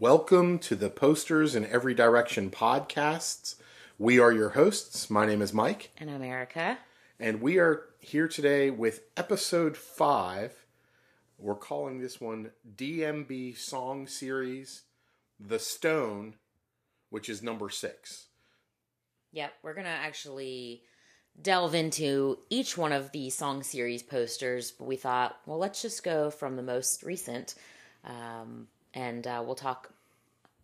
Welcome to the Posters in Every Direction podcasts. We are your hosts. My name is Mike, And I'm Erica. and we are here today with episode five. We're calling this one DMB Song Series The Stone, which is number six. Yep, we're going to actually delve into each one of the song series posters, but we thought, well, let's just go from the most recent um, and uh, we'll talk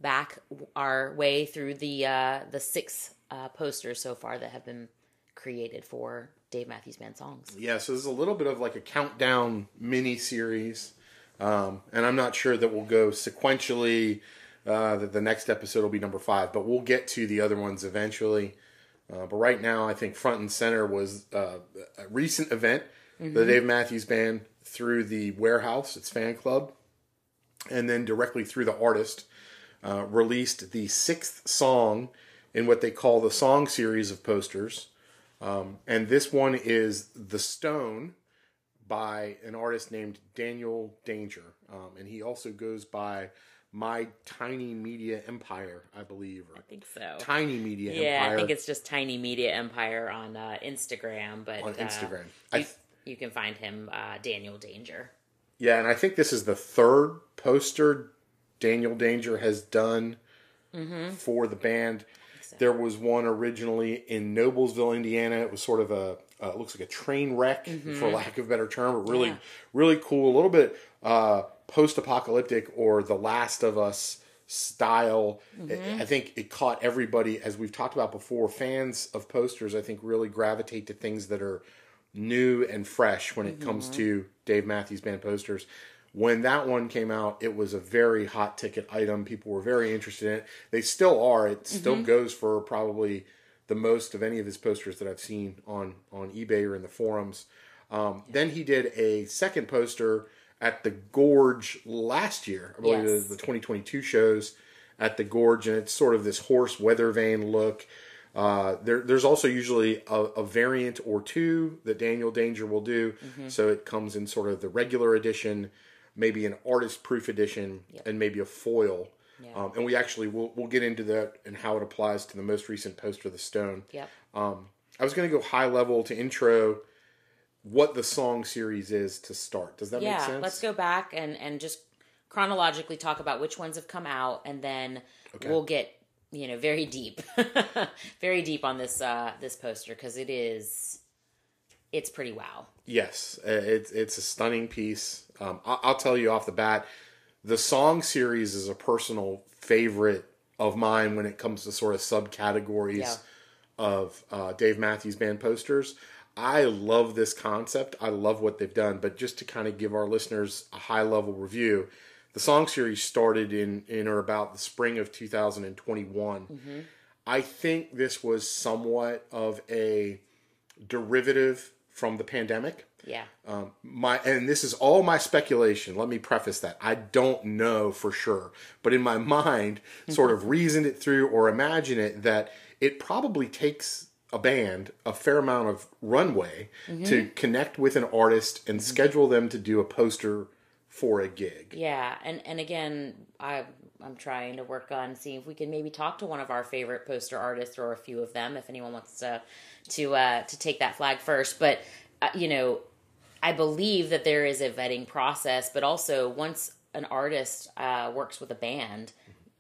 back our way through the uh, the six uh, posters so far that have been created for Dave Matthews Band songs. Yeah, so this is a little bit of like a countdown mini series, um, and I'm not sure that we'll go sequentially. Uh, that the next episode will be number five, but we'll get to the other ones eventually. Uh, but right now, I think front and center was uh, a recent event, the Dave Matthews Band through the Warehouse, its fan club, and then directly through the artist, uh, released the sixth song in what they call the song series of posters. Um, and this one is The Stone by an artist named Daniel Danger. Um, and he also goes by My Tiny Media Empire, I believe. Or I think so. Tiny Media yeah, Empire I think it's just Tiny Media Empire on uh, Instagram, but on uh, Instagram. you, th- you can find him uh, Daniel Danger. Yeah, and I think this is the third poster Daniel Danger has done for the band. There was one originally in Noblesville, Indiana. It was sort of a uh, it looks like a train wreck, for lack of a better term, but really, Yeah. really cool. A little bit uh, post-apocalyptic or The Last of Us style. I- I think it caught everybody, as we've talked about before. Fans of posters, I think, really gravitate to things that are new and fresh when it comes to Dave Matthews Band posters. When that one came out, it was a very hot ticket item. People were very interested in it. They still are. It still goes for probably the most of any of his posters that I've seen on on eBay or in the forums. Um, Then he did a second poster at the Gorge last year. I believe it was Yes. the 2022 shows at the Gorge, and it's sort of this horse weather vane look. Uh, there, there's also usually a, a variant or two that Daniel Danger will do. So it comes in sort of the regular edition, maybe an artist proof edition, and maybe a foil. Um, and we actually will we'll get into that and how it applies to the most recent poster, of the Stone. Yep. Um, I was going to go high level to intro what the song series is to start. Does that make yeah, sense? let's go back and and just chronologically talk about which ones have come out, and then we'll get you know very deep, very deep on this uh this poster because it is it's pretty wow. Yes, uh, it's it's a stunning piece. Um, I- I'll tell you off the bat, the song series is a personal favorite of mine when it comes to sort of subcategories Yeah. of uh, Dave Matthews Band posters. I love this concept. I love what they've done. But just to kind of give our listeners a high level review, the song series started in in or about the spring of 2021. Mm-hmm. I think this was somewhat of a derivative from the pandemic. Yeah, um, my and this is all my speculation. Let me preface that. I don't know for sure. But in my mind sort of reasoned it through or imagine it that it probably takes a band a fair amount of runway mm-hmm. to connect with an artist and mm-hmm. schedule them to do a poster for a gig yeah, and and again, I I'm trying to work on seeing if we can maybe talk to one of our favorite poster artists or a few of them if anyone wants to to uh, to take that flag first. But uh, you know, I believe that there is a vetting process, but also once an artist uh, works with a band,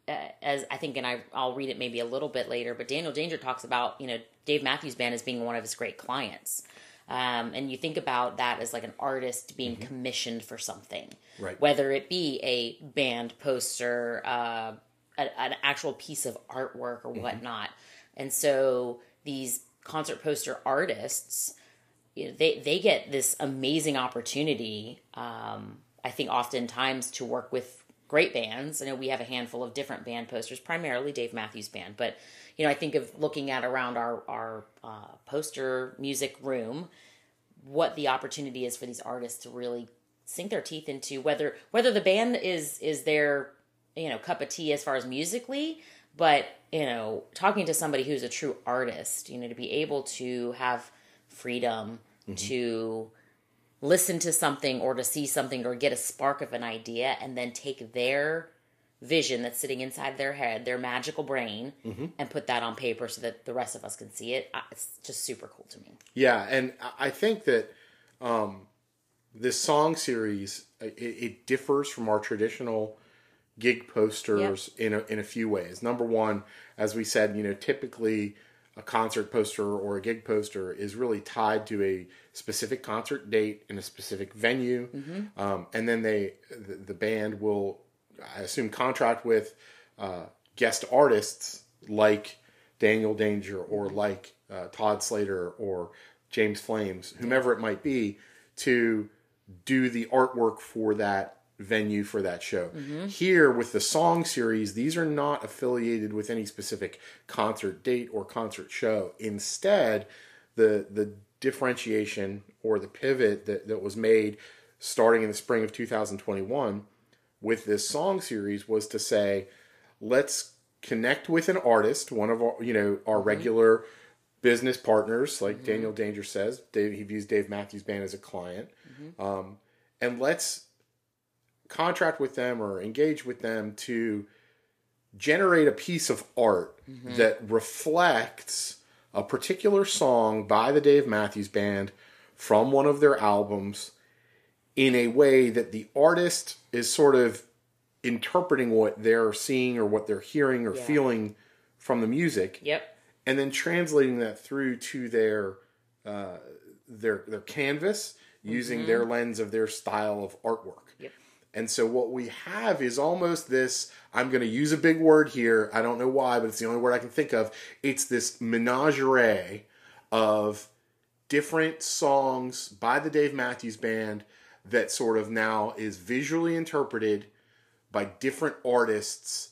uh, as I think, and I, I'll read it maybe a little bit later, but Daniel Danger talks about, you know, Dave Matthews Band as being one of his great clients. Um, and you think about that as like an artist being commissioned for something, Right. Whether it be a band poster, uh, a, an actual piece of artwork or whatnot. And so these concert poster artists, you know, they they get this amazing opportunity. Um, I think oftentimes to work with great bands. I know we have a handful of different band posters, primarily Dave Matthews Band, but you know I think of looking at around our our uh, poster music room, what the opportunity is for these artists to really sink their teeth into whether whether the band is is their you know cup of tea as far as musically but you know talking to somebody who's a true artist you know to be able to have freedom mm-hmm. to listen to something or to see something or get a spark of an idea and then take their vision that's sitting inside their head, their magical brain, Mm-hmm. and put that on paper so that the rest of us can see it. It's just super cool to me. Yeah, and I- think that um, this song series it, it differs from our traditional gig posters in a, in a few ways. Number one, as we said, you know, typically a concert poster or a gig poster is really tied to a specific concert date in a specific venue, um, and then they the, the band will, I assume, contract with uh, guest artists like Daniel Danger or like uh, Todd Slater or James Flames, whomever it might be, to do the artwork for that venue for that show. Here with the song series, these are not affiliated with any specific concert date or concert show. Instead, the the differentiation or the pivot that, that was made starting in the spring of 2021 with this song series was to say, let's connect with an artist, one of our, you know, our mm-hmm. regular business partners, like mm-hmm. Daniel Danger says. Dave, he views Dave Matthews Band as a client, mm-hmm. um, and let's contract with them or engage with them to generate a piece of art that reflects a particular song by the Dave Matthews Band from one of their albums in a way that the artist is sort of interpreting what they're seeing or what they're hearing or Yeah. feeling from the music Yep. and then translating that through to their uh, their their canvas using their lens of their style of artwork. Yep. And so what we have is almost this I'm going to use a big word here. I don't know why, but it's the only word I can think of. It's this menagerie of different songs by the Dave Matthews Band that sort of now is visually interpreted by different artists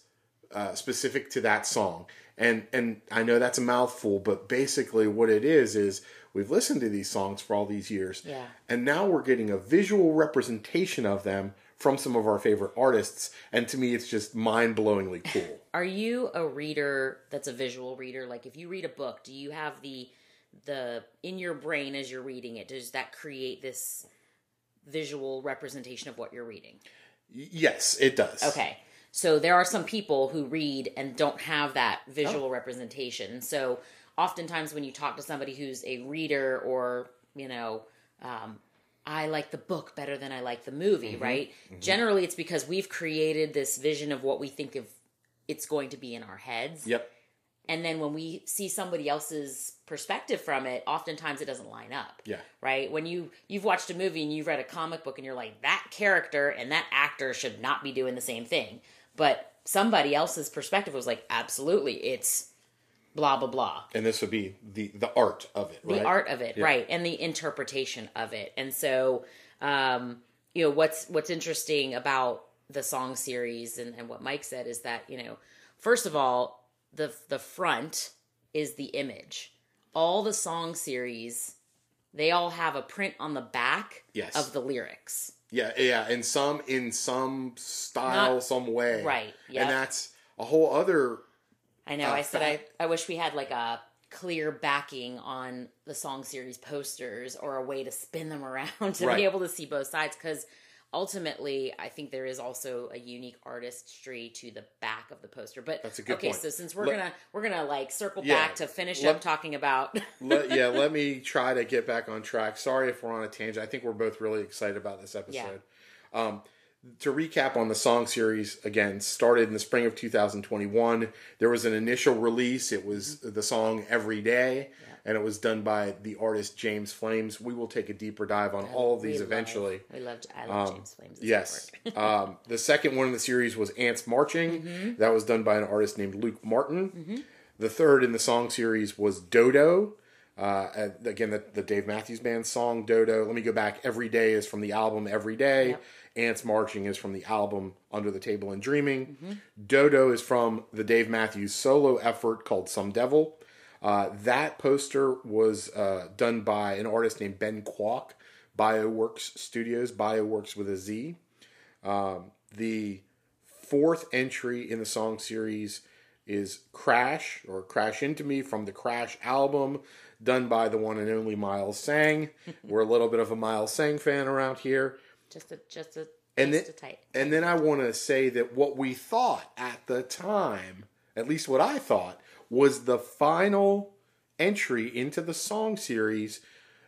uh, specific to that song. And and I know that's a mouthful, but basically what it is is we've listened to these songs for all these years, Yeah. and now we're getting a visual representation of them from some of our favorite artists. And to me, it's just mind blowingly cool. Are you a reader that's a visual reader? Like if you read a book, do you have the the in your brain as you're reading it, does that create this visual representation of what you're reading? Yes, it does. Okay. So there are some people who read and don't have that visual representation. So oftentimes when you talk to somebody who's a reader or, you know, um, I like the book better than I like the movie, right? Generally it's because we've created this vision of what we think of it's going to be in our heads. Yep. And then when we see somebody else's perspective from it, oftentimes it doesn't line up. Yeah. right? When you you've watched a movie and you've read a comic book and you're like that character and that actor should not be doing the same thing. But somebody else's perspective was like absolutely it's blah blah blah. And this would be the the art of it, the right? art of it right. And the interpretation of it. And so um you know what's what's interesting about the song series and, and what mike said is that you know first of all the the front is the image all the song series they all have a print on the back Yes. of the lyrics Yeah, yeah, in some in some style, Not- some way, right, yep. And that's a whole other. I know. Uh, I said I. I wish we had like a clear backing on the song series posters or a way to spin them around to Right. be able to see both sides because ultimately I think there is also a unique artistry to the back of the poster. But That's a good okay, point. so since we're Let- gonna we're gonna like circle Yeah, back to finish let- up talking about Let, yeah, let me try to get back on track. Sorry if we're on a tangent. I think we're both really excited about this episode. Um, to recap on the song series again, started in the spring of 2021. There was an initial release. It was the song "Everyday," and it was done by the artist James Flames. We will take a deeper dive on all of we these love- eventually. we loved I love Um, James Flames. Yes. um, the second one in the series was Ants Marching. Mm-hmm. That was done by an artist named Luke Martin. The third in the song series was Dodo. Uh, again, the, the Dave Matthews Band song Dodo. Let me go back. Everyday is from the album Everyday. Yep. Ants Marching is from the album Under the Table and Dreaming. Mm-hmm. Dodo is from the Dave Matthews solo effort called Some Devil. Uh, that poster was uh, done by an artist named Ben Kwok, Bioworkz Studios, Bioworkz with a Z. Um, the fourth entry in the song series is Crash or Crash Into Me from the Crash album, done by the one and only Miles Tsang. We're a little bit of a Miles Tsang fan around here. Just a just a And then, tight. and then I want to say that what we thought at the time, at least what I thought, was the final entry into the song series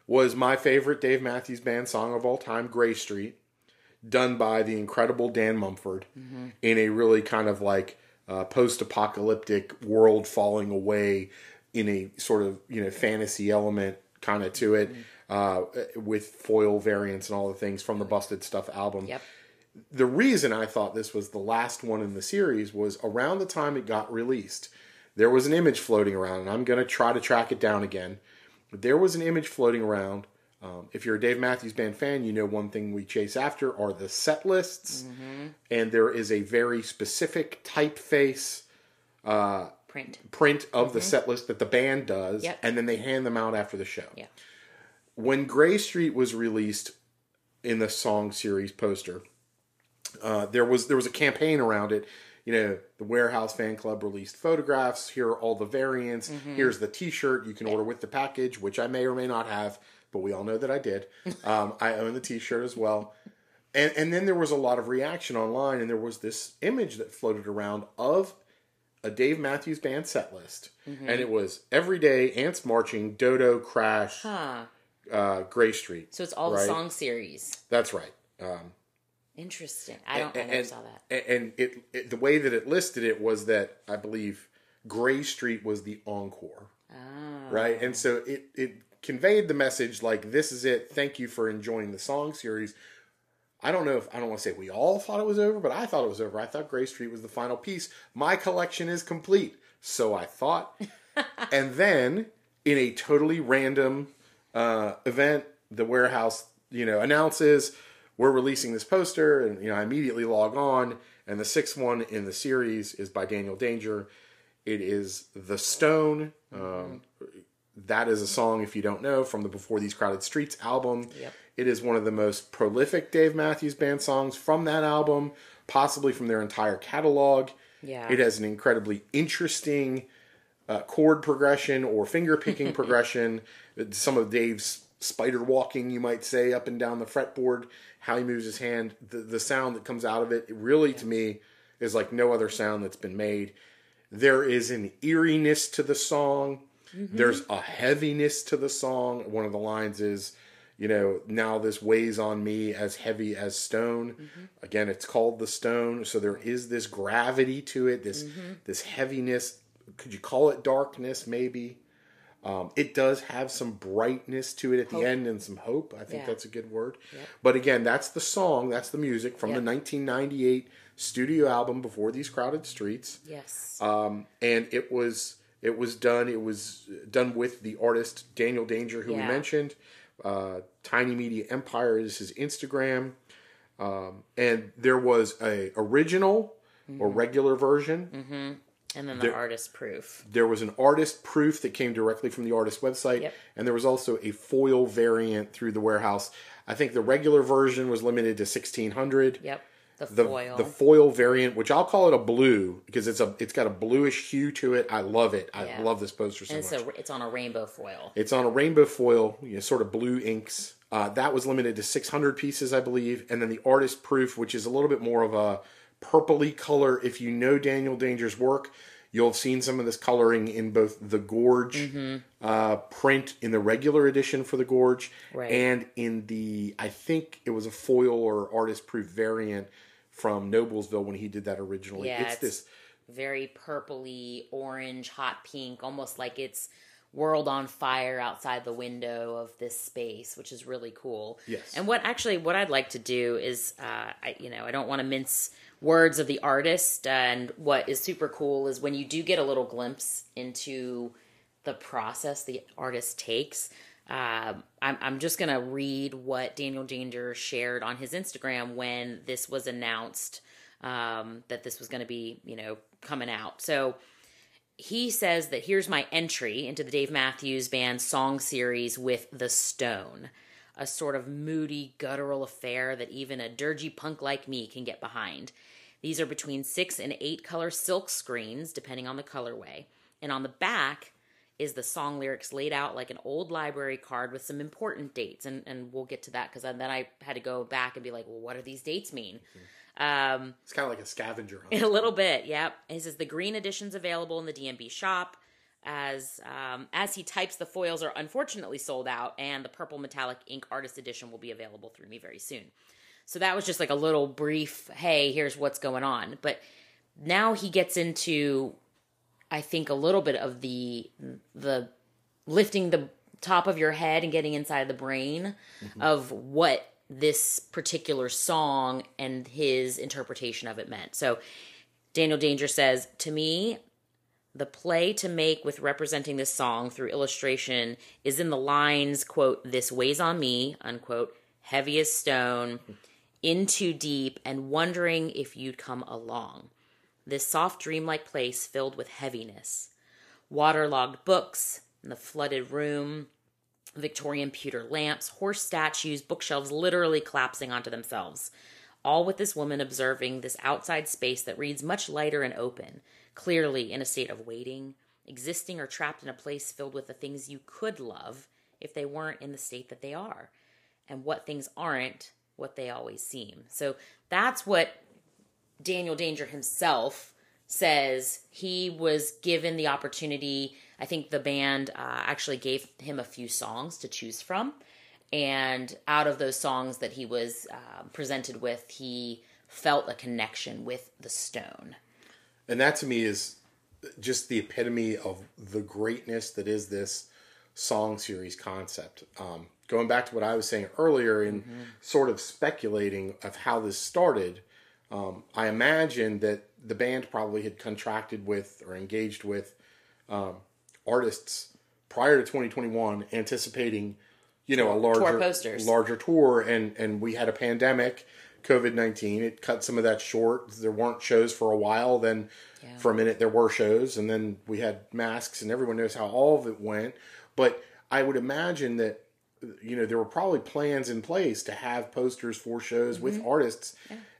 was my favorite Dave Matthews Band song of all time, Grey Street, done by the incredible Dan Mumford in a really kind of like uh, post-apocalyptic world falling away in a sort of you know fantasy element kind of to it uh, with foil variants and all the things from the Busted Stuff album Yep. the reason I thought this was the last one in the series was around the time it got released, there was an image floating around, and I'm going to try to track it down again. But there was an image floating around. Um, if you're a Dave Matthews Band fan, you know one thing we chase after are the set lists, and there is a very specific typeface Print. print of the set list that the band does, Yep. and then they hand them out after the show Yeah. When Grey Street was released in the song series poster, uh, there was there was a campaign around it. You know, the Warehouse Fan Club released photographs. Here are all the variants. Here's the T-shirt you can order with the package, which I may or may not have, but we all know that I did. Um, I own the T-shirt as well. And and then there was a lot of reaction online, and there was this image that floated around of a Dave Matthews Band set list, and it was every day ants marching, Dodo, Crash, Huh. Uh, Grey Street. So it's all Right. the song series. That's right. Um, Interesting. I don't. I and, never saw that. and- it, it the way that it listed it was that I believe Grey Street was the encore, Ah. right? And so it it conveyed the message like this is it. Thank you for enjoying the song series. I don't know if I don't want to say we all thought it was over, but I thought it was over. I thought Gray Street was the final piece. My collection is complete, so I thought. and then in a totally random uh, event, the warehouse you know announces we're releasing this poster, and you know I immediately log on, and the sixth one in the series is by Daniel Danger. It is the Stone. Um, that is a song, if you don't know, from the Before These Crowded Streets album. Yep. It is one of the most prolific Dave Matthews Band songs from that album, possibly from their entire catalog. Yeah. It has an incredibly interesting uh, chord progression or finger picking progression. Some of Dave's spider walking, you might say, up and down the fretboard, how he moves his hand, the, the sound that comes out of it, it really, to me, is like no other sound that's been made. There is an eeriness to the song. Mm-hmm. There's a heaviness to the song. One of the lines is, you know, now this weighs on me as heavy as stone. Mm-hmm. Again, it's called the stone, so there is this gravity to it, this mm-hmm. this heaviness. Could you call it darkness? Maybe. Um, it does have some brightness to it at the end and some hope. I think Yeah. that's a good word. But again, that's the song, that's the music from the 1998 studio album Before These Crowded Streets Yes. um, and it was it was done it was done with the artist Daniel Danger who we mentioned uh, Tiny Media Empire is his Instagram um, and there was a original or Mm-hmm. regular version and then the artist proof. there was an artist proof that came directly from the artist website Yep. and there was also a foil variant through the warehouse I think the regular version was limited to 1600 Yep. The, the foil. the foil variant, which I'll call it a blue because it's a it's got a bluish hue to it. I love it. I Yeah. love this poster so and it's much. a, it's on a rainbow foil. it's on a rainbow foil, you know, sort of blue inks. Uh, that was limited to 600 pieces, I believe, and then the artist proof, which is a little bit more of a purpley color. If you know Daniel Danger's work, you'll have seen some of this coloring in both the Gorge Mm-hmm. uh, print in the regular edition for the Gorge, Right. and in the I think it was a foil or artist proof variant from Noblesville when he did that originally. Yeah, it's, it's- this Very purpley, orange, hot pink, almost like it's world on fire outside the window of this space, which is really cool. Yes. And what actually what I'd like to do is, uh, I, you know, I don't want to mince words of the artist, and what is super cool is when you do get a little glimpse into the process the artist takes. Um, I'm, I'm just gonna read what Daniel Danger shared on his Instagram when this was announced um, that this was going to be, you know, coming out. So he says that here's my entry into the Dave Matthews Band song series with The Stone, a sort of moody, guttural affair that even a dirgy punk like me can get behind. These are between six and eight color silk screens, depending on the colorway. And on the back is the song lyrics laid out like an old library card with some important dates. And, and we'll get to that because then I had to go back and be like, well, what do these dates mean? Um, It's kind of like a scavenger hunt. a little bit, yep. He says the green edition's available in the DMB shop. As um, as he types, the foils are unfortunately sold out, and the purple metallic ink artist edition will be available through me very soon. So that was just like a little brief, hey, here's what's going on. But now he gets into, I think, a little bit of the the lifting the top of your head and getting inside the brain mm-hmm. of what this particular song and his interpretation of it meant. So Daniel Danger says, To me, the play to make with representing this song through illustration is in the lines, quote, this weighs on me, unquote, heavy as stone, in too deep, and wondering if you'd come along. This soft dreamlike place filled with heaviness. Waterlogged books, in the flooded room, Victorian pewter lamps, horse statues, bookshelves literally collapsing onto themselves. All with this woman observing this outside space that reads much lighter and open, clearly in a state of waiting, existing or trapped in a place filled with the things you could love if they weren't in the state that they are, and what things aren't what they always seem. So that's what Daniel Danger himself says he was given the opportunity. I think the band uh, actually gave him a few songs to choose from. And out of those songs that he was uh, presented with, he felt a connection with the stone. And that to me is just the epitome of the greatness that is this song series concept. Um, going back to what I was saying earlier in sort of speculating of how this started, um, I imagine that the band probably had contracted with or engaged with um, artists prior to 2021, anticipating, you know, a larger posters. larger tour, and and we had a pandemic, COVID 19. It cut some of that short. There weren't shows for a while. Then for a minute there were shows, and then we had masks, and everyone knows how all of it went. But I would imagine that you know there were probably plans in place to have posters for shows with artists.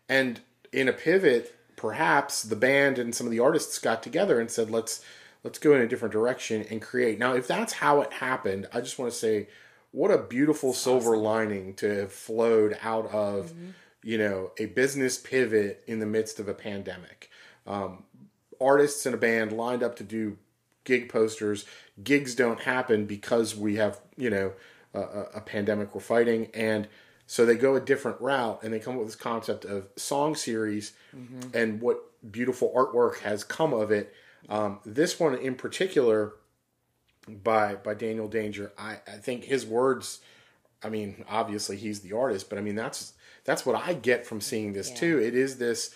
And in a pivot perhaps the band and some of the artists got together and said let's let's go in a different direction and create. Now if that's how it happened i just want to say what a beautiful silver lining to have flowed out of you know a business pivot in the midst of a pandemic. Um, artists and a band lined up to do gig posters. Gigs don't happen because we have, you know, a, a- pandemic we're fighting. And so they go a different route and they come up with this concept of song series and what beautiful artwork has come of it. Um, this one in particular by by Daniel Danger, I, I think his words I mean, obviously he's the artist, but I mean that's that's what I get from seeing this too. It is this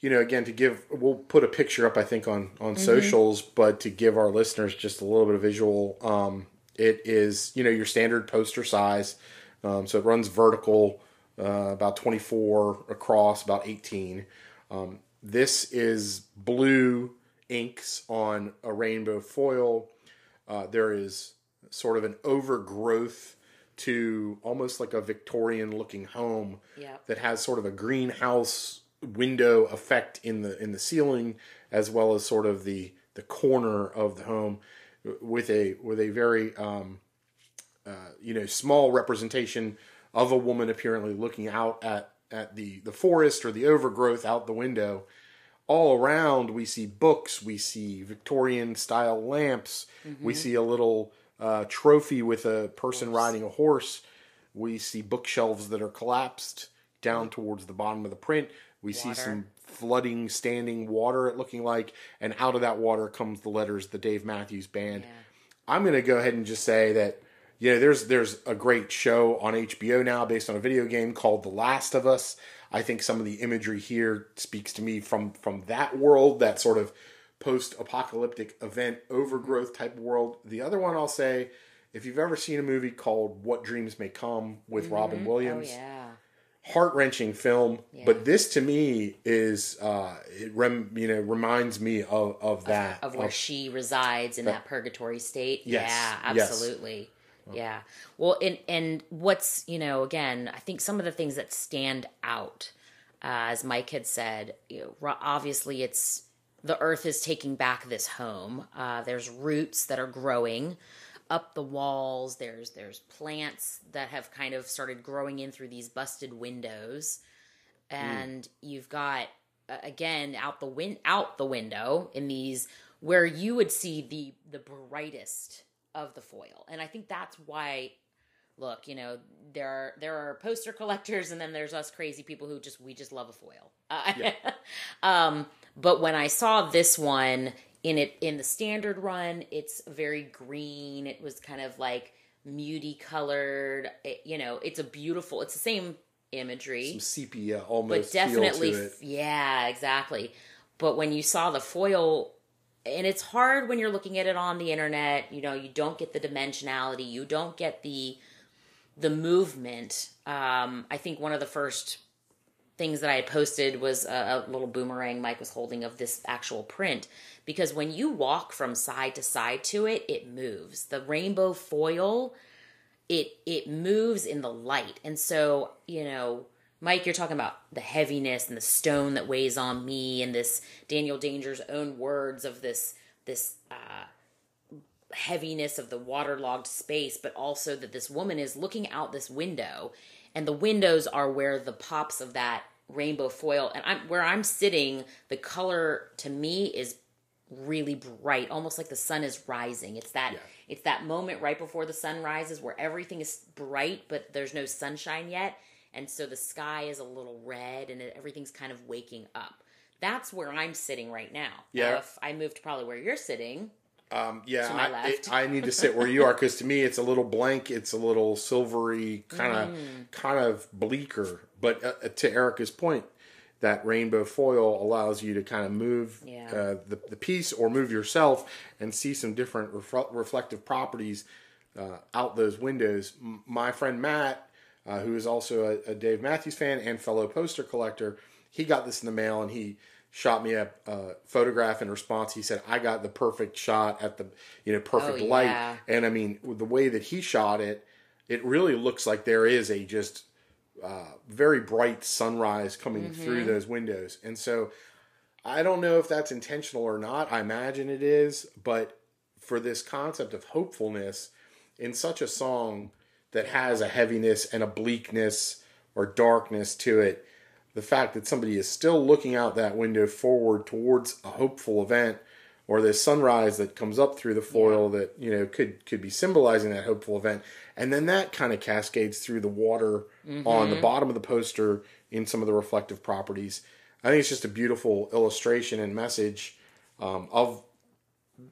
you know, again, to give, we'll put a picture up, I think, on on socials, but to give our listeners just a little bit of visual, um, it is, you know, your standard poster size. Um, so it runs vertical, uh, about 24 across, about 18. Um, this is blue inks on a rainbow foil. Uh, there is sort of an overgrowth to almost like a Victorian looking home Yep. that has sort of a greenhouse window effect in the in the ceiling as well as sort of the the corner of the home with a with a very um, uh, you know small representation of a woman apparently looking out at at the the forest or the overgrowth out the window. All around we see books we see victorian style lamps we see a little uh, trophy with a person riding a horse. We see bookshelves that are collapsed down towards the bottom of the print. We see some flooding standing water it looking like and out of that water comes the letters the dave matthews band. I'm going to go ahead and just say that you know there's there's a great show on hbo now based on a video game called the last of us. I think some of the imagery here speaks to me from from that world that sort of post-apocalyptic event overgrowth type world. The other one i'll say if you've ever seen a movie called what dreams may come with robin mm-hmm. Oh williams yeah. Heart wrenching film. But this to me is uh, it rem, you know reminds me of of that of where she resides in that purgatory state. Yes, Yeah, yes. absolutely. Yeah. Well, and and what's you know again, I think some of the things that stand out, uh, as Mike had said, you know, obviously it's the earth is taking back this home. Uh, there's roots that are growing up the walls. There's there's plants that have kind of started growing in through these busted windows, and mm. you've got uh, again out the win out the window in these where you would see the the brightest of the foil, and I think that's why look, you know, there are there are poster collectors, and then there's us crazy people who just we just love a foil. Uh, yeah. um, but when I saw this one in it in the standard run, it's very green. It was kind of like muty colored. It, you know, it's a beautiful. It's the same imagery, some sepia almost, but definitely, yeah, exactly. But when you saw the foil and it's hard when you're looking at it on the internet you know you don't get the dimensionality you don't get the the movement. Um, I think one of the first things that I had posted was a, a, little boomerang Mike was holding of this actual print because when you walk from side to side to it, it moves. The rainbow foil, it it moves in the light, and so you know. Mike, you're talking about the heaviness and the stone that weighs on me, and this Daniel Danger's own words of this this uh, heaviness of the waterlogged space, but also that this woman is looking out this window, and the windows are where the pops of that rainbow foil and I'm where I'm sitting, the color to me is really bright, almost like the sun is rising. It's that yeah. it's that moment right before the sun rises where everything is bright, but there's no sunshine yet, and so the sky is a little red and everything's kind of waking up. That's where I'm sitting right now. Yeah. Now, if I moved to probably where you're sitting, um, yeah, I, it, I, need to sit where you are because to me it's a little blank. It's a little silvery, kind of, mm. kind of bleaker. But uh, uh, to Erica's point, that rainbow foil allows you to kind of move yeah. uh, the, the piece or move yourself and see some different ref- reflective properties uh, out those windows. M- my friend Matt, uh, who is also a, a Dave Matthews fan and fellow poster collector, he got this in the mail and he shot me a, a, photograph in response. He said, "I got the perfect shot at the you know perfect oh, light." Yeah. And I mean, the way that he shot it, it really looks like there is a just uh, very bright sunrise coming mm-hmm. through those windows. And so, I don't know if that's intentional or not. I imagine it is, but for this concept of hopefulness in such a song that has a heaviness and a bleakness or darkness to it the fact that somebody is still looking out that window forward towards a hopeful event or this sunrise that comes up through the foil yeah. that you know could could be symbolizing that hopeful event and then that kind of cascades through the water mm-hmm. on the bottom of the poster in some of the reflective properties i think it's just a beautiful illustration and message um, of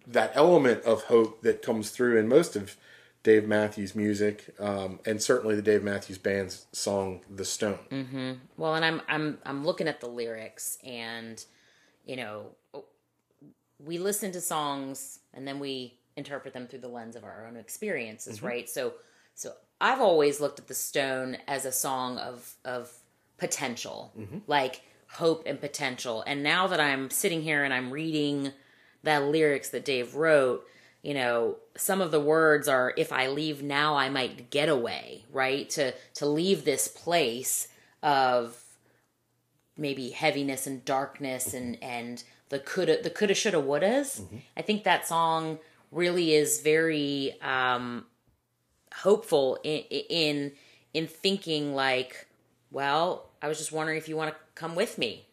that element of hope that comes through in most of Dave Matthews music, um, and certainly the Dave Matthews Band's song "The Stone." Mm-hmm. Well, and I'm I'm I'm looking at the lyrics, and you know, we listen to songs and then we interpret them through the lens of our own experiences, mm-hmm. right? So, so I've always looked at the Stone as a song of of potential, mm-hmm. like hope and potential. And now that I'm sitting here and I'm reading the lyrics that Dave wrote you know some of the words are if i leave now i might get away right? To to leave this place of maybe heaviness and darkness and and the coulda the coulda shoulda wouldas. Mm-hmm. i think that song really is very um hopeful in in in thinking like well i was just wondering if you want to come with me.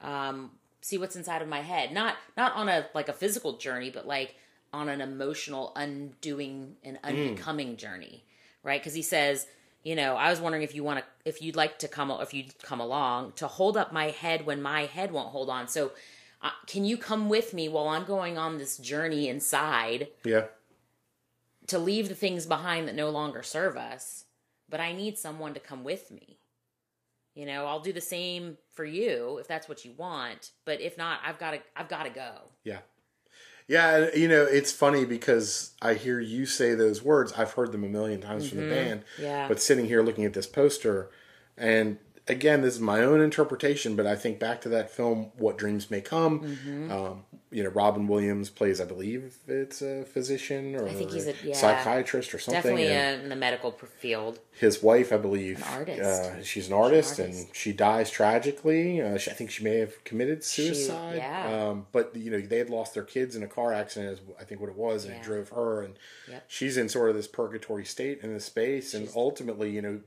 Um see what's inside of my head. Not not on a like a physical journey but like on an emotional undoing and mm. unbecoming mm. journey, right? Because he says, you know, I was wondering if you want to, if you'd like to come, if you'd come along to hold up my head when my head won't hold on. So, uh, can you come with me while I'm going on this journey inside? Yeah. To leave the things behind that no longer serve us, but I need someone to come with me. You know, I'll do the same for you if that's what you want, but if not, I've got to, I've got to go. Yeah. Yeah, you know, it's funny because I hear you say those words. I've heard them a million times mm-hmm. from the mm-hmm. band. Yeah. But sitting here looking at this poster, and again, this is my own interpretation, but I think back to that film, What Dreams May Come. Mm-hmm. Um, you know, Robin Williams plays, I believe it's a physician or I think he's a- yeah. psychiatrist or something. Definitely and in the medical field. his wife, I believe, An artist. Uh, she's an artist, and artist. she dies tragically. Uh, she, I think she may have committed suicide. yeah. Um, but you know, they had lost their kids in a car accident, is I think what it was, and it drove her, and Yep. she's in sort of this purgatory state in this space, and ultimately, you know.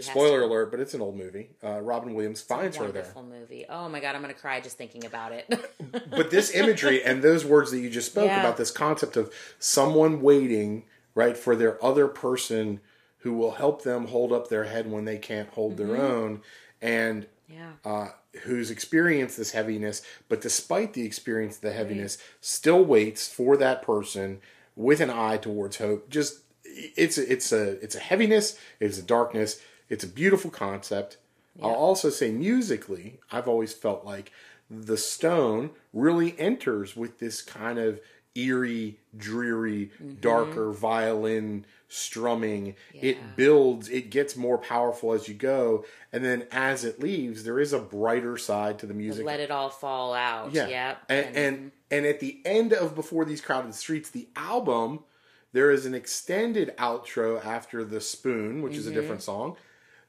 Spoiler to- alert, but it's an old movie. Uh, Robin Williams finds her there. Wonderful movie. Oh my god, I'm gonna cry just thinking about it. but this imagery and those words that you just spoke Yeah. about this concept of someone waiting right for their other person who will help them hold up their head when they can't hold their own and yeah. uh, who's experienced this heaviness but despite the experience of the heaviness still waits for that person with an eye towards hope just it's it's a it's a heaviness it's a darkness it's a beautiful concept i'll also say musically i've always felt like the stone really enters with this kind of eerie dreary darker violin strumming it builds it gets more powerful as you go and then as it leaves there is a brighter side to the music Let it all fall out. yeah. Yep. And, and and at the end of Before These Crowded Streets, the album, there is an extended outro after the spoon, which is a Mm-hmm. different song.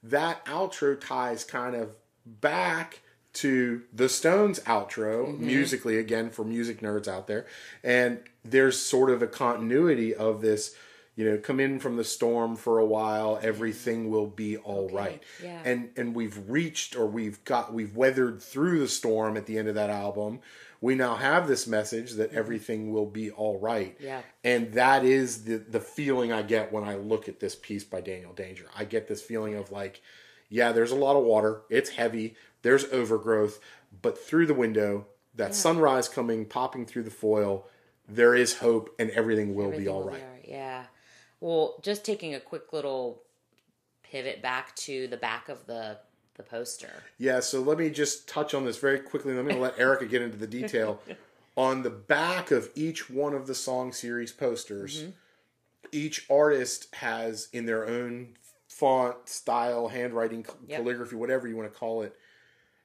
That outro ties kind of back to the Stones outro Mm-hmm. musically again for music nerds out there. And there's sort of a continuity of this, you know, come in from the storm for a while, everything will be all right. yeah. And and we've reached or we've got we've weathered through the storm at the end of that album. We now have this message that everything will be all right. Mm-hmm. Yeah. And that is the the feeling I get when I look at this piece by Daniel Danger. I get this feeling of like, yeah, there's a lot of water. It's heavy. There's overgrowth, but through the window, that sunrise coming, popping through the foil, there is hope, and everything will be all right. all will right. Yeah. Well, just taking a quick little pivot back to the back of the the poster. Yeah, so let me just touch on this very quickly. I'm going to let Erica get into the detail. on the back of each one of the song series posters, Mm-hmm. each artist has in their own font, style, handwriting, Yep. calligraphy, whatever you want to call it,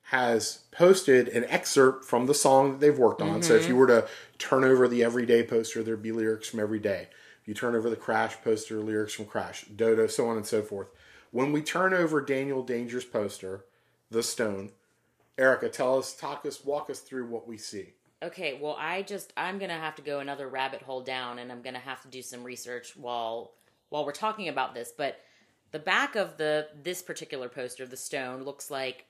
has posted an excerpt from the song that they've worked on. So if you Mm-hmm. were to turn over the Everyday poster, there'd be lyrics from Everyday. If you turn over the Crash poster, lyrics from Crash, Dodo, so on and so forth. When we turn over Daniel Danger's poster, The Stone, Erica, tell us, talk us, walk us through what we see. Okay, well, I just I'm gonna have to go another rabbit hole down, and I'm gonna have to do some research while while we're talking about this. But the back of the this particular poster, the stone, looks like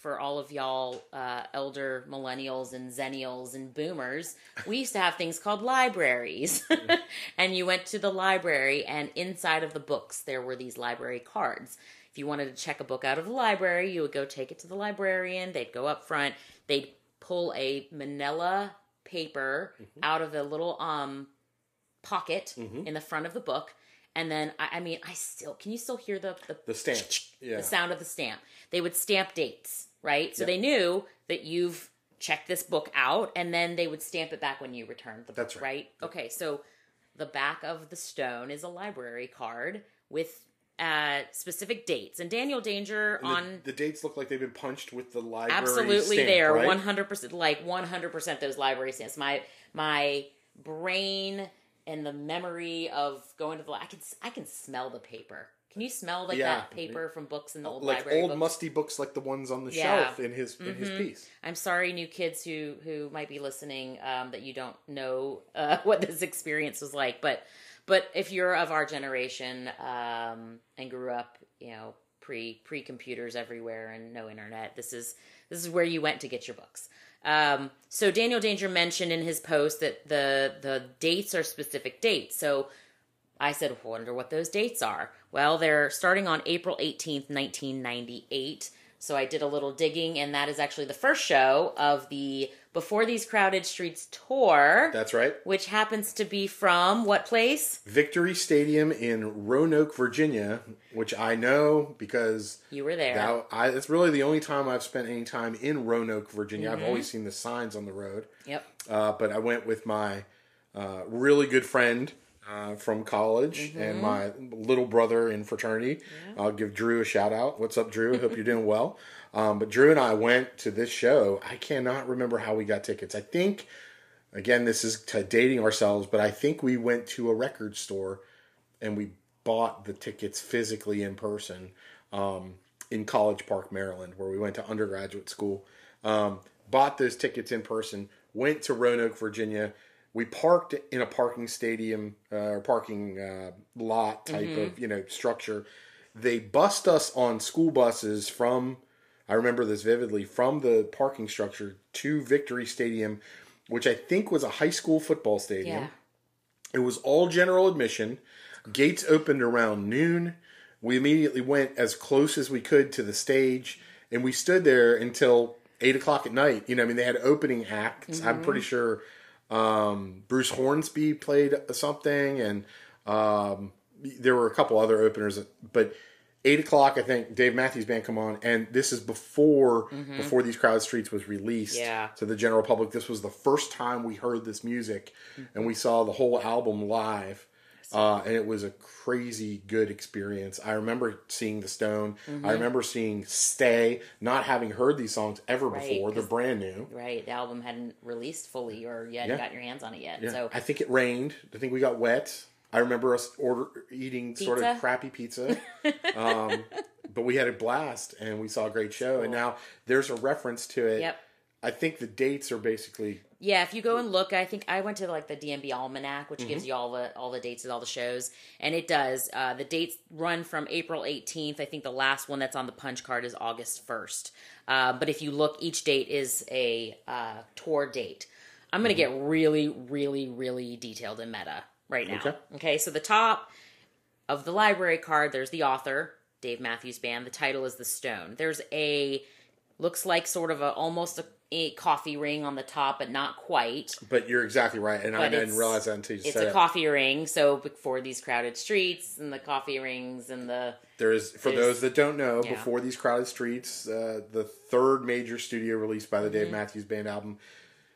for all of y'all uh, elder millennials and xennials and boomers, we used to have things called libraries, and you went to the library, and inside of the books there were these library cards. If you wanted to check a book out of the library, you would go take it to the librarian. They'd go up front. They'd pull a manila paper out of the little um pocket in the front of the book and then I, I mean i still can you still hear the the, The stamp. Yeah. the sound of the stamp they would stamp dates right? So they knew that you've checked this book out and then they would stamp it back when you returned the book That's right. okay so the back of the stone is a library card with uh specific dates and daniel danger The- on the, dates look like they've been punched with the library. absolutely stamp, they are 100% like 100% those library stamps. My my brain and the memory of going to the i can i can smell the paper can you smell like Yeah. that paper from books in the old like library old books? musty books like the ones on the Yeah. Mm-hmm. shelf in his in his piece. i'm sorry new kids who who might be listening um, that you don't know uh, what this experience was like but but if you're of our generation um, and grew up you know pre pre computers everywhere and no internet this is this is where you went to get your books um, so daniel danger mentioned in his post that the the dates are specific dates so I said, wonder what those dates are. Well, they're starting on April 18th, 1998. So I did a little digging, and that is actually the first show of the Before These Crowded Streets tour, That's right. which happens to be from what place? Victory Stadium in Roanoke, Virginia, which I know because You were there. that, I, it's really the only time I've spent any time in Roanoke, Virginia. Mm-hmm. I've always seen the signs on the road. yep. Uh, but I went with my uh, really good friend uh, from college Mm-hmm. and my little brother in fraternity. I'll give Drew a shout out. What's up, Drew? Hope you're doing well. Um, but Drew and I went to this show. I cannot remember how we got tickets. I think again, this is to dating ourselves, but I think we went to a record store and we bought the tickets physically in person um, in College Park, Maryland, where we went to undergraduate school. Um, bought those tickets in person, went to Roanoke, Virginia. We parked in a parking stadium uh, or parking uh, lot type of you know structure. They bussed us on school buses from I remember this vividly from the parking structure to Victory Stadium, which I think was a high school football stadium. Yeah. It was all general admission. Gates opened around noon. We immediately went as close as we could to the stage, and we stood there until eight o'clock at night. You know, I mean, they had opening acts. I'm pretty sure um, Bruce Hornsby played something, and um, there were a couple other openers. But eight o'clock, I think Dave Matthews Band come on, and this is before before these crowd streets was released Yeah. to the general public. This was the first time we heard this music, and we saw the whole album live. Uh, and it was a crazy good experience. I remember seeing The Stone. I remember seeing Stay, not having heard these songs ever Right, before. They're brand new. Right. The album hadn't released fully, or you hadn't Yeah. got your hands on it yet. Yeah. So I think it rained. I think we got wet. I remember us order eating sort of crappy pizza, um, but we had a blast and we saw a great show. And now there's a reference to it. Yep. I think the dates are basically Yeah, if you go and look, I think I went to like the DMB Almanac, which Mm-hmm. gives you all the all the dates of all the shows, and it does. Uh, the dates run from April 18th. I think the last one that's on the punch card is August 1st. Uh, but if you look, each date is a uh, tour date. I'm going to Mm-hmm. get really, really, really detailed in meta right now. Okay. okay, so the top of the library card, there's the author, Dave Matthews Band. The title is The Stone. There's a looks like sort of a almost a, a coffee ring on the top, but not quite. But you're exactly right, and I didn't realize that until you It's said a it. coffee ring, so for these crowded streets and the coffee rings and the There is, for those that don't know, yeah. before these crowded streets, uh, the third major studio release by the Mm-hmm. Dave Matthews Band album,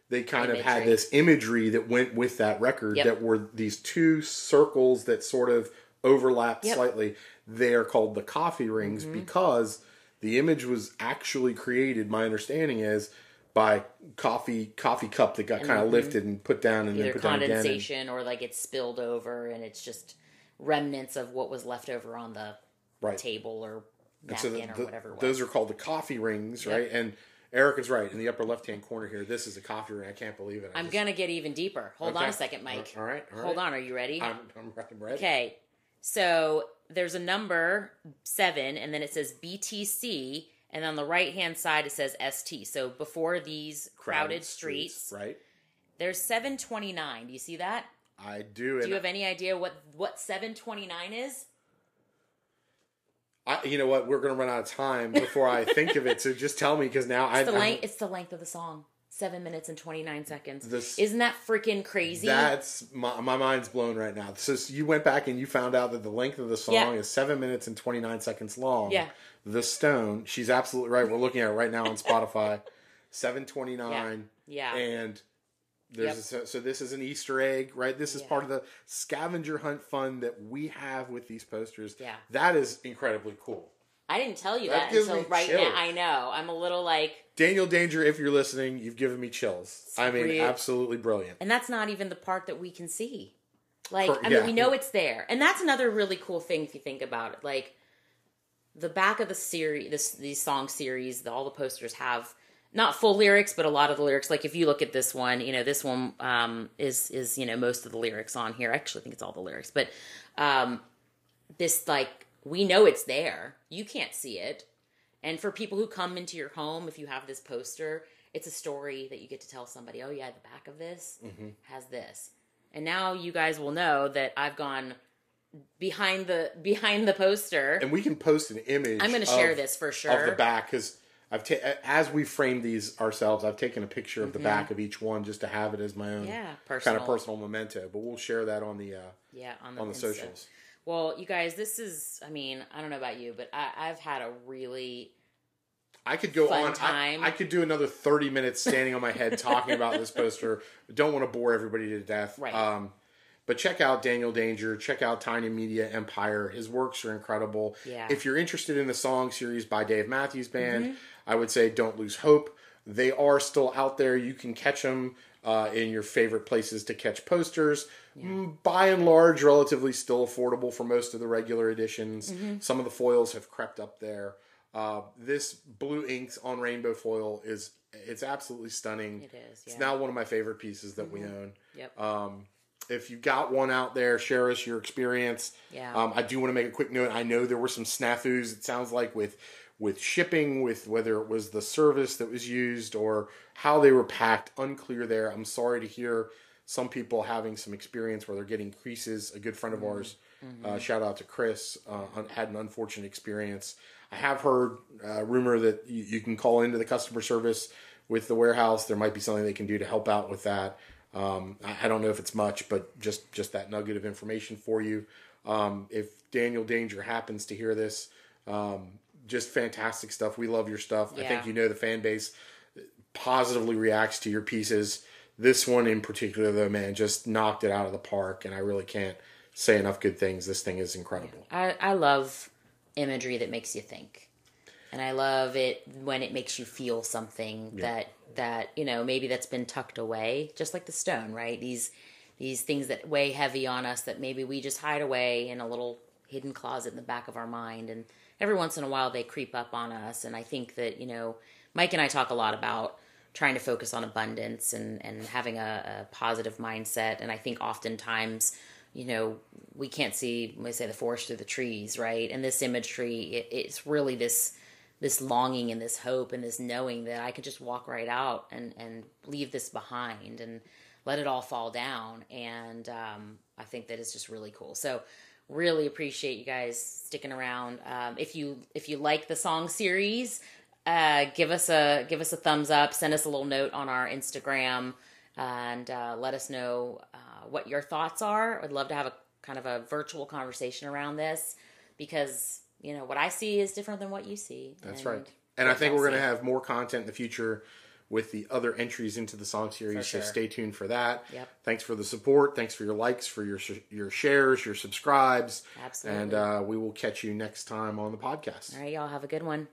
they kind of had this imagery that went with that record Yep. that were these two circles that sort of overlap Yep. slightly. They are called the coffee rings Mm-hmm. because the image was actually created. My understanding is by coffee coffee cup that got kind of lifted and put down and Mm-hmm. either then put down again. and- condensation or like it's spilled over and it's just remnants of what was left over on the Right. table or And so napkin the- or the- whatever. It was. those are called the coffee rings, Yep. right? And Erica is right in the upper left hand corner here. This is a coffee ring. I can't believe it. I I'm just- gonna get even deeper. Hold on a second, Mike. All right. all right. Hold on. Are you ready? I'm, I'm, I'm ready. Okay. So there's a number seven, and then it says BTC, and on the right hand side it says ST. So before these crowded, streets, right? there's 729. Do you see that? I do. Do you have any idea what what 729 is? I, you know what? We're going to run out of time before I think of it. So just tell me because now I. It's the I'm- length. It's the length of the song. Seven minutes and 29 seconds. This- Isn't that freaking crazy? That's my, my mind's blown right now. So you went back and you found out that the length of the song Yeah. is seven minutes and twenty nine seconds long. Yeah. The Stone. She's absolutely right. We're looking at it right now on Spotify. Seven twenty nine. Yeah. And there's a, so, so this is an Easter egg, right? This is Yeah. part of the scavenger hunt fun that we have with these posters. Yeah. That is incredibly cool. I didn't tell you That that, until right chills. now. I know. I'm a little like, Daniel Danger, if you're listening, you've given me chills. I mean, absolutely brilliant. and that's not even the part that we can see. Like, Per- I yeah. mean, we know it's there, and that's another really cool thing if you think about it. Like, the back of the series, this these song series, the, all the posters have not full lyrics, but a lot of the lyrics. Like, if you look at this one, you know, this one um, is is you know most of the lyrics on here. I actually think it's all the lyrics, but um, this like we know it's there. You can't see it, and for people who come into your home, if you have this poster, it's a story that you get to tell somebody. Oh yeah, the back of this has this, and now you guys will know that I've gone behind the behind the poster. And we can post an image. I'm going to share of- this for sure of the back because I've ta- as we framed these ourselves, I've taken a picture of the back of each one just to have it as my own Mm-hmm. Yeah, kind of personal memento. But we'll share that on the uh, yeah, on the, on the Insta. socials. Well, you guys, this is. I mean, I don't know about you, but I, I've had a really I could go on. I, time. I could do another thirty minutes standing on my head talking about this poster. Don't want to bore everybody to death. Right. Um, but check out Daniel Danger. Check out Tiny Media Empire. His works are incredible. Yeah. If you're interested in the song series by Dave Matthews Band, I would say don't lose hope. they are still out there. You can catch them uh, in your favorite places to catch posters. Mm, By and large, relatively still affordable for most of the regular editions. Mm-hmm. Some of the foils have crept up there. Uh, this blue inks on rainbow foil is it's absolutely stunning. It is, It's yeah. Mm-hmm. now one of my favorite pieces that we own. Yep. Um, if you got one out there, share us your experience. Yeah. Um, I do want to make a quick note. I know there were some snafus. It sounds like with with shipping, with whether it was the service that was used or how they were packed, unclear there. I'm sorry to hear some people having some experience where they're getting creases. A good friend of ours, uh, shout out to Chris, uh, had an unfortunate experience. I have heard uh, rumor that you, you can call into the customer service with the warehouse. There might be something they can do to help out with that. Um, I, I don't know if it's much, but just just that nugget of information for you. Um, if Daniel Danger happens to hear this, um, just fantastic stuff. We love your stuff. I think you know the fan base positively reacts to your pieces. This one in particular, though, man, just knocked it out of the park, and I really can't say enough good things. This thing is incredible. I, I love imagery that makes you think. And I love it when it makes you feel something that that, you know, maybe that's been tucked away, just like the stone, right? These these things that weigh heavy on us that maybe we just hide away in a little hidden closet in the back of our mind and every once in a while they creep up on us and I think that, you know, Mike and I talk a lot about trying to focus on abundance and, and having a, a positive mindset. And I think oftentimes, you know, we can't see, we say the forest through the trees, right? And this imagery, it, it's really this this longing and this hope and this knowing that I could just walk right out and, and leave this behind and let it all fall down. And um, I think that is just really cool. So really appreciate you guys sticking around. Um, if you if you like the song series, uh, give us a give us a thumbs up. Send us a little note on our Instagram and uh, let us know uh, what your thoughts are. I'd love to have a kind of a virtual conversation around this because you know what I see is different than what you see. That's and right. And I think we're going to have more content in the future with the other entries into the song series. For So stay tuned for that. Yep. Thanks for the support. Thanks for your likes, for your your shares, your subscribes. Absolutely. And uh, we will catch you next time on the podcast. All right, y'all have a good one.